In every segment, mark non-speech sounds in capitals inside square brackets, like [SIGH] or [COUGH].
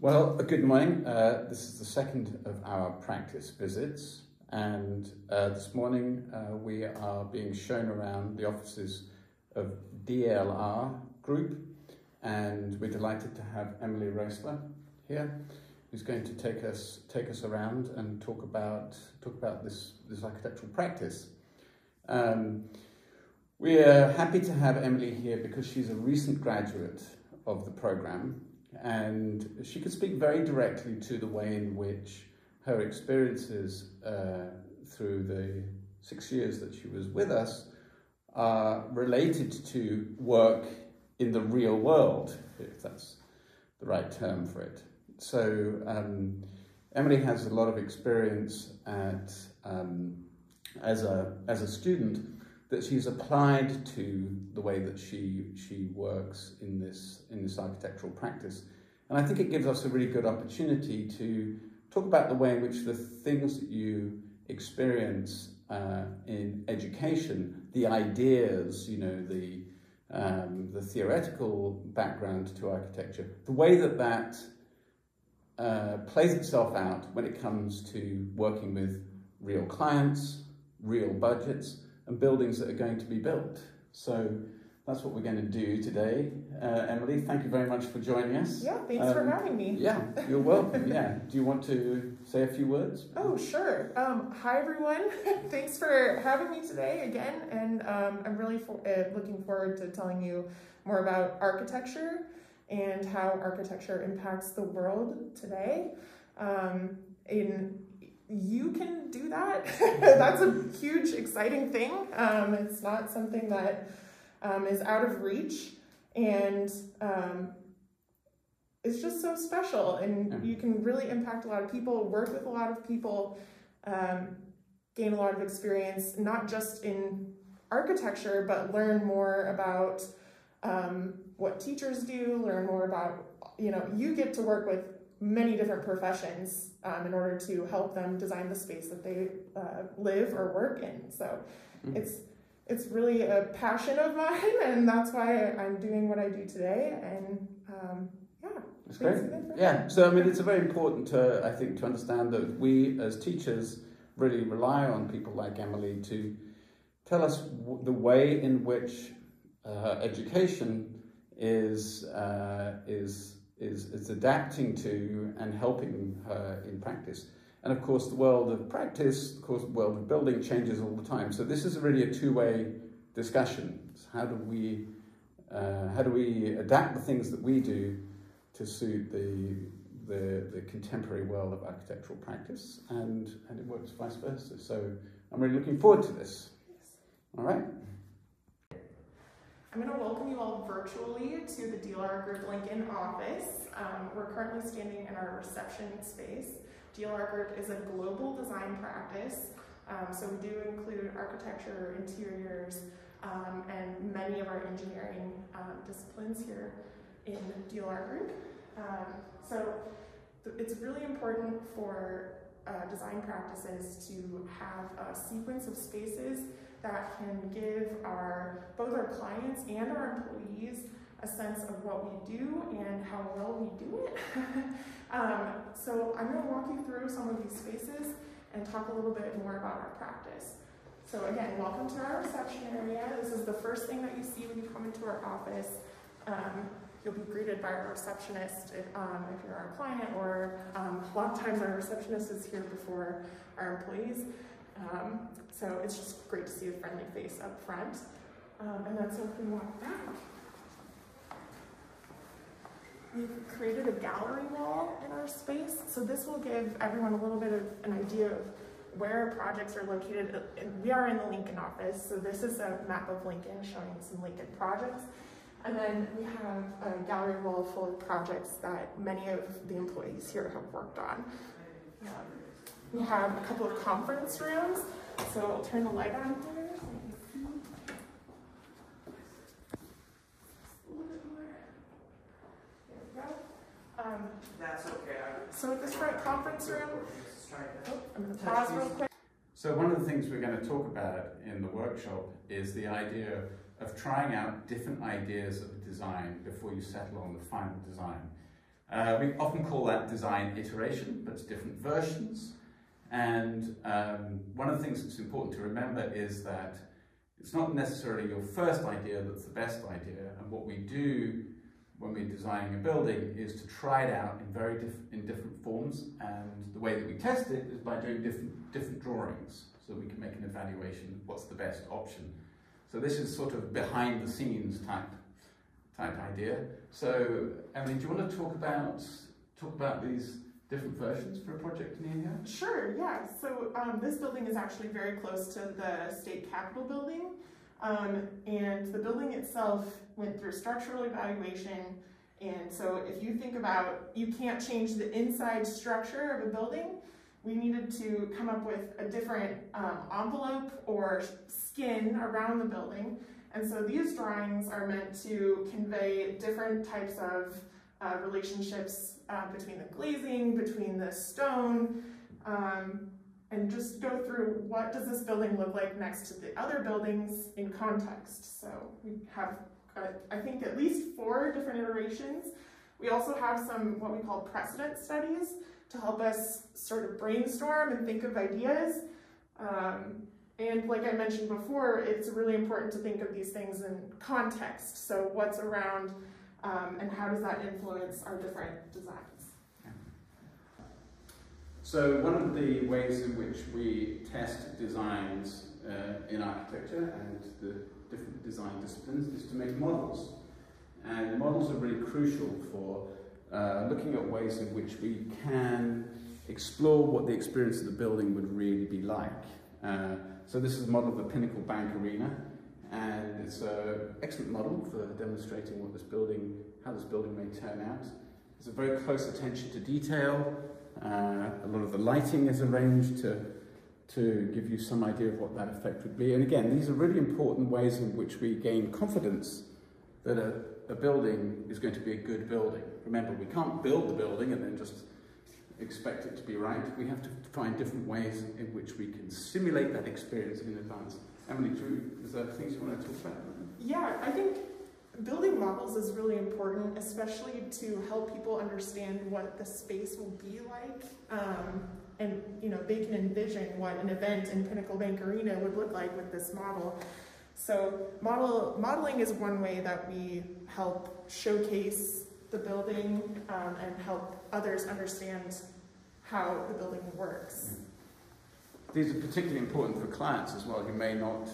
Well, uh, good morning. Uh, this is the second of our practice visits, and uh, this morning uh, we are being shown around the offices of DLR Group, and we're delighted to have Emily Roessler here, who's going to take us take us around and talk about talk about this this architectural practice. Um, we are happy to have Emily here because she's a recent graduate of the program and she could speak very directly to the way in which her experiences uh, through the six years that she was with us are related to work in the real world, if that's the right term for it. So um, Emily has a lot of experience at um, as a as a student that she's applied to the way that she she works in this in this architectural practice. And I think it gives us a really good opportunity to talk about the way in which the things that you experience uh, in education, the ideas, you know, the um, the theoretical background to architecture, the way that that uh, plays itself out when it comes to working with real clients, real budgets, and buildings that are going to be built. So that's what we're going to do today. Uh, Emily, thank you very much for joining us. Yeah, thanks um, for having me. Yeah, you're welcome. yeah. Do you want to say a few words? [LAUGHS] Oh, sure. Um, hi, everyone. [LAUGHS] thanks for having me today again. And um, I'm really for, uh, looking forward to telling you more about architecture and how architecture impacts the world today. Um, in you can do that. [LAUGHS] [LAUGHS] That's a huge, exciting thing. Um, it's not something that um, is out of reach and um, it's just so special and you can really impact a lot of people, work with a lot of people, um, gain a lot of experience, not just in architecture, but learn more about um, what teachers do, learn more about, you know, you get to work with many different professions um, in order to help them design the space that they uh, live or work in. So mm-hmm. it's it's really a passion of mine, [LAUGHS] and that's why I'm doing what I do today. And um, yeah, that's great. Yeah, so I mean, it's very important to I think to understand that we as teachers really rely on people like Emily to tell us w- the way in which uh, education is uh, is is is adapting to and helping her in practice. And of course, the world of practice, of course, the world of building changes all the time. So this is really a two-way discussion. How do we uh, how do we adapt the things that we do to suit the the, the contemporary world of architectural practice, and and it works vice versa. So I'm really looking forward to this. All right. I'm going to welcome you all virtually to the DLR Group Lincoln office. Um, we're currently standing in our reception space. DLR Group is a global design practice, um, so we do include architecture, interiors, um, and many of our engineering um, disciplines here in DLR Group. Um, so it's really important for uh, design practices to have a sequence of spaces that can give our both our clients and our employees a sense of what we do and how well we do it. [LAUGHS] um, so I'm going to walk you through some of these spaces and talk a little bit more about our practice. So again, welcome to our reception area. This is the first thing that you see when you come into our office. Um, you'll be greeted by our receptionist if, um, if you're our client, or um, a lot of times our receptionist is here before our employees. Um, so it's just great to see a friendly face up front. Um, and then so if we walk back, We've created a gallery wall in our space, so this will give everyone a little bit of an idea of where projects are located. We are in the Lincoln office, so this is a map of Lincoln showing some Lincoln projects. And then we have a gallery wall full of projects that many of the employees here have worked on. Um, we have a couple of conference rooms, so I'll turn the light on here. Um, That's okay. so at this front conference room, oh, I'm going to pause real quick. So one of the things we're going to talk about in the workshop is the idea of trying out different ideas of design before you settle on the final design. Uh, we often call that design iteration, but it's different versions. And um, one of the things that's important to remember is that it's not necessarily your first idea that's the best idea. And what we do when we're designing a building is to try it out in very diff in different forms. And the way that we test it is by doing different, different drawings so we can make an evaluation of what's the best option. So this is sort of behind the scenes type type idea. So Emily, do you want to talk about talk about these different versions for a project near here? Sure, yeah. So um, this building is actually very close to the state capitol building. Um, and the building itself went through structural evaluation. And so if you think about, you can't change the inside structure of a building, we needed to come up with a different um, envelope or skin around the building. And so these drawings are meant to convey different types of uh, relationships uh, between the glazing, between the stone, um, and just go through what does this building look like next to the other buildings in context. So we have, uh, I think, at least four different iterations. We also have some what we call precedent studies to help us sort of brainstorm and think of ideas. Um, and like I mentioned before, it's really important to think of these things in context. So what's around um, and how does that influence our different designs? So one of the ways in which we test designs uh, in architecture and the different design disciplines is to make models. And models are really crucial for uh, looking at ways in which we can explore what the experience of the building would really be like. Uh, so this is a model of the Pinnacle Bank Arena, and it's an excellent model for demonstrating what this building, how this building may turn out. There's a very close attention to detail. Uh, a lot of the lighting is arranged to, to give you some idea of what that effect would be. And again, these are really important ways in which we gain confidence that a, a building is going to be a good building. Remember, we can't build the building and then just expect it to be right. We have to find different ways in which we can simulate that experience in advance. Emily, do, is there things you want to talk about? Yeah, I think building models is really important, especially to help people understand what the space will be like. Um, and you know, they can envision what an event in Pinnacle Bank Arena would look like with this model. So model modeling is one way that we help showcase the building um, and help others understand how the building works. These are particularly important for clients as well who may not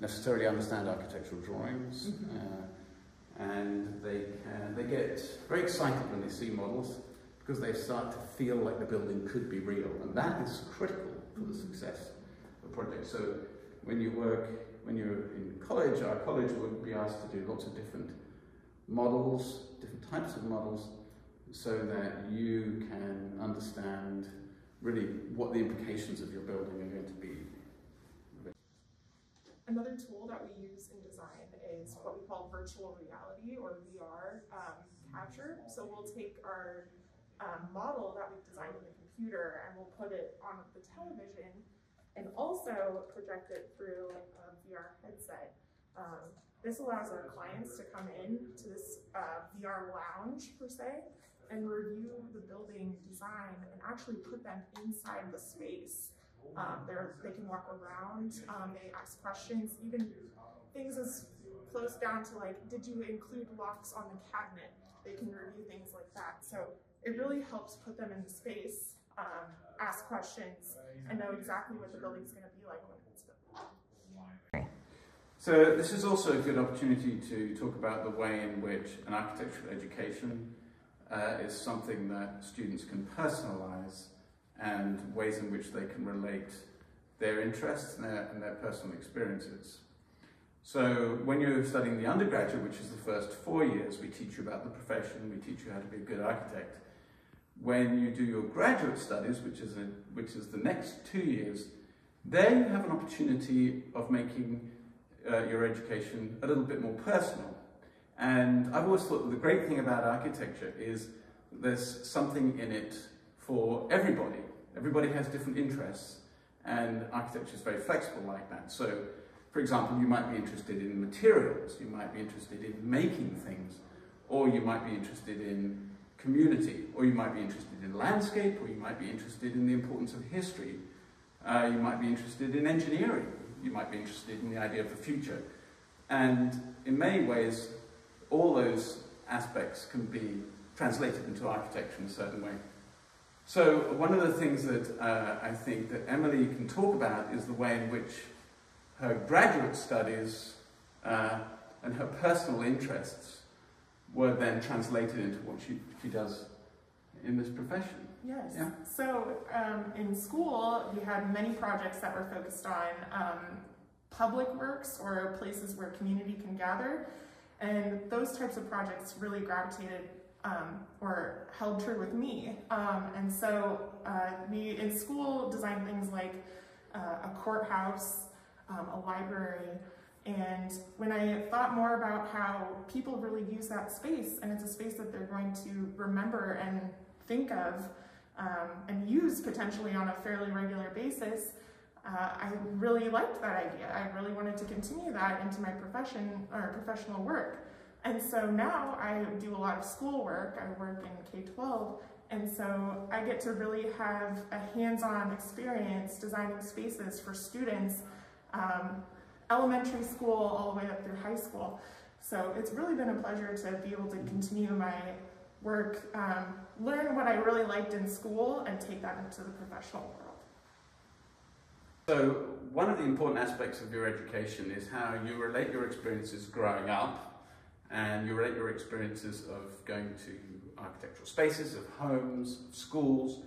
necessarily understand architectural drawings mm -hmm. uh, and they, can, they get very excited when they see models because they start to feel like the building could be real and that is critical for the success of a project. So when you work, when you're in college, our college would be asked to do lots of different models, different types of models so that you can understand really what the implications of your building are going to be. Another tool that we use in design is what we call virtual reality or VR um, capture. So we'll take our um, model that we've designed in the computer and we'll put it on the television and also project it through a VR headset. Um, this allows our clients to come in to this uh, VR lounge per se and review the building design and actually put them inside the space. Um, they can walk around, um, they ask questions, even things as close down to like, did you include locks on the cabinet? They can review things like that. So it really helps put them in the space, um, questions, and know exactly what the building's going to be like when it's built. So this is also a good opportunity to talk about the way in which an architectural education uh, is something that students can personalize and ways in which they can relate their interests and their, and their personal experiences. So when you're studying the undergraduate, which is the first four years, we teach you about the profession, we teach you how to be a good architect. When you do your graduate studies, which is, a, which is the next two years, there you have an opportunity of making uh, your education a little bit more personal. And I've always thought that the great thing about architecture is there's something in it for everybody. Everybody has different interests, and architecture is very flexible like that. So, for example, you might be interested in materials, you might be interested in making things, or you might be interested in community, or you might be interested in landscape, or you might be interested in the importance of history. Uh, you might be interested in engineering. You might be interested in the idea of the future. And in many ways, all those aspects can be translated into architecture in a certain way. So one of the things that uh, I think that Emily can talk about is the way in which her graduate studies uh, and her personal interests were then translated into what she, she does in this profession. Yes. Yeah. So um, in school, we had many projects that were focused on um, public works or places where community can gather. And those types of projects really gravitated um, or held true with me. Um, and so uh, we in school designed things like uh, a courthouse, um, a library, and when I thought more about how people really use that space, and it's a space that they're going to remember and think of um, and use potentially on a fairly regular basis, uh, I really liked that idea. I really wanted to continue that into my profession or professional work. And so now I do a lot of schoolwork. I work in K-12, and so I get to really have a hands-on experience designing spaces for students, um, elementary school all the way up through high school. So it's really been a pleasure to be able to continue my work, um, learn what I really liked in school, and take that into the professional world. So one of the important aspects of your education is how you relate your experiences growing up and you relate your experiences of going to architectural spaces, of homes, schools,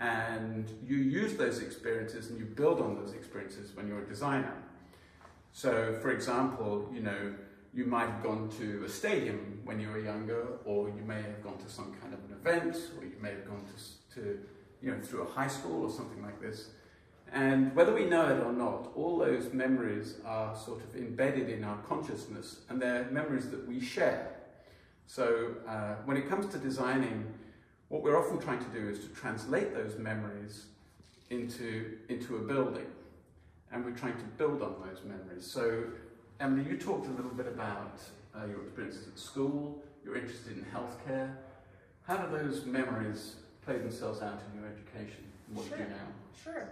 and you use those experiences and you build on those experiences when you're a designer. So, for example, you know, you might have gone to a stadium when you were younger, or you may have gone to some kind of an event, or you may have gone to, to you know, through a high school or something like this. And whether we know it or not, all those memories are sort of embedded in our consciousness and they're memories that we share. So uh, when it comes to designing, what we're often trying to do is to translate those memories into, into a building. And we're trying to build on those memories. So Emily, you talked a little bit about uh, your experiences at school, you're interested in healthcare. How do those memories play themselves out in your education? What sure. do you now? Sure.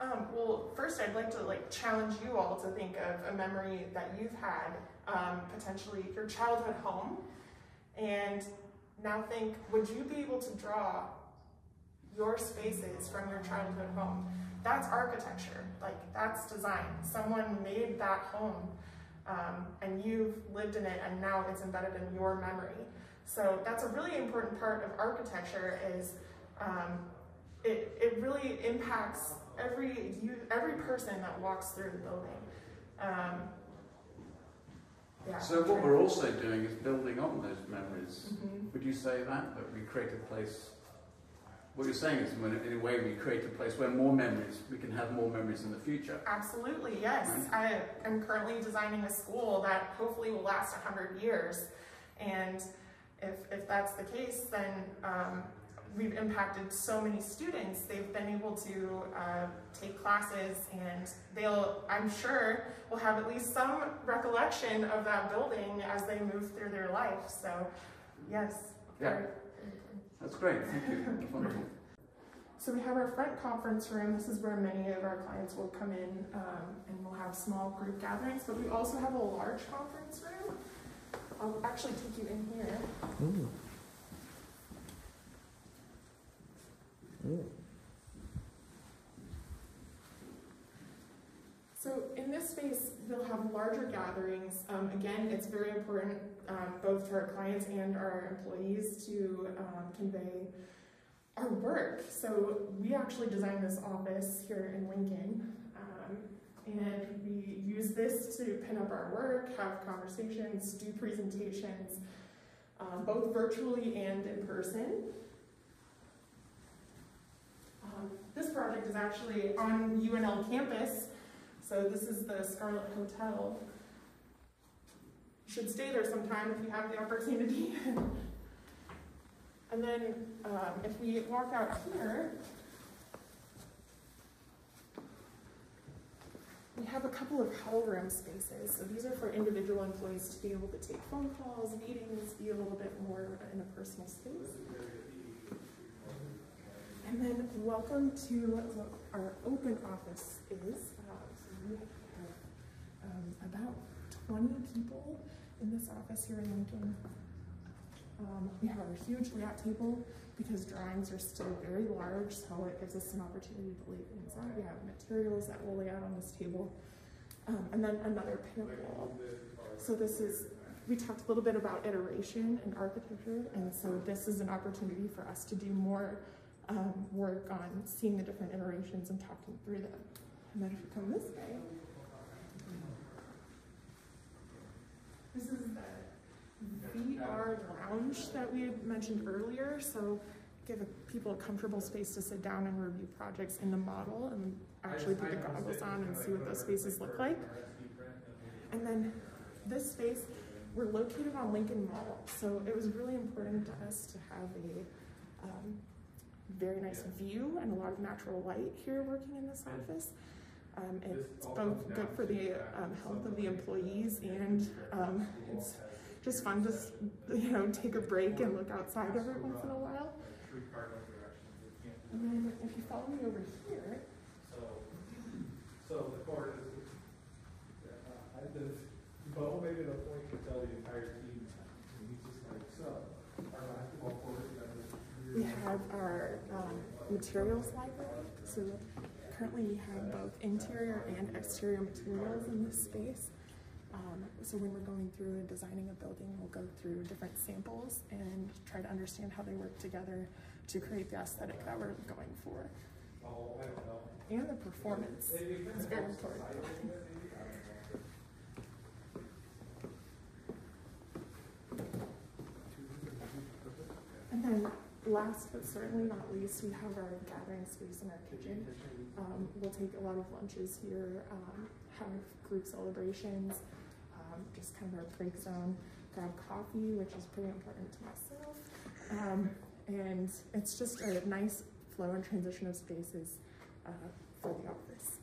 Um, well, first I'd like to like challenge you all to think of a memory that you've had, um, potentially your childhood home, and now think, would you be able to draw your spaces from your childhood home? That's architecture, like that's design. Someone made that home, um, and you've lived in it, and now it's embedded in your memory. So that's a really important part of architecture is um, it, it really impacts every you, every person that walks through the building. Um, yeah, so what we're also doing is building on those memories. Mm-hmm. Would you say that that we create a place? What you're saying is, in a way, we create a place where more memories, we can have more memories in the future. Absolutely, yes. Right? I am currently designing a school that hopefully will last 100 years. And if, if that's the case, then um, we've impacted so many students. They've been able to uh, take classes and they'll, I'm sure, will have at least some recollection of that building as they move through their life. So, yes. Yeah. That's great. Thank you. Wonderful. So we have our front conference room. This is where many of our clients will come in um, and we'll have small group gatherings, but we also have a large conference room. I'll actually take you in here. Ooh. So in this space, we'll have larger gatherings. Um, again, it's very important um, both to our clients and our employees to um, convey our work. So we actually designed this office here in Lincoln, um, and we use this to pin up our work, have conversations, do presentations, um, both virtually and in person. Um, this project is actually on UNL campus, so this is the Scarlet Hotel. You should stay there sometime if you have the opportunity. [LAUGHS] and then um, if we walk out here, we have a couple of huddle room spaces. So these are for individual employees to be able to take phone calls, meetings, be a little bit more in a personal space. And then welcome to what our open office is. We have um, about 20 people in this office here in Lincoln. Um, we have a huge layout table because drawings are still very large, so it gives us an opportunity to lay things out. We have materials that we'll lay out on this table. Um, and then another pivot wall. So this is, we talked a little bit about iteration and architecture, and so this is an opportunity for us to do more um, work on seeing the different iterations and talking through them. Then if you come this way, this is the VR lounge that we had mentioned earlier. So give people a comfortable space to sit down and review projects in the model and actually put the goggles on and see what those spaces look like. And then this space, we're located on Lincoln Mall, so it was really important to us to have a um, very nice view and a lot of natural light here working in this office. Um, it's both good for the um, health of the employees and um, it's just fun to you know take a break and look outside every once in a while. And then if you follow me over here. So, so the court is, uh, I just, Bo made it a point to tell the entire team, and he's just like, so, our basketball court, We have our um, materials library. So currently we have both interior and exterior materials in this space. Um, so when we're going through and designing a building, we'll go through different samples and try to understand how they work together to create the aesthetic that we're going for. And the performance is very important. And then last but certainly not least, we have our gathering space in our kitchen. Um, we'll take a lot of lunches here, um, have group celebrations, um, just kind of our break zone, grab coffee, which is pretty important to myself. Um, and it's just a nice flow and transition of spaces uh, for the office.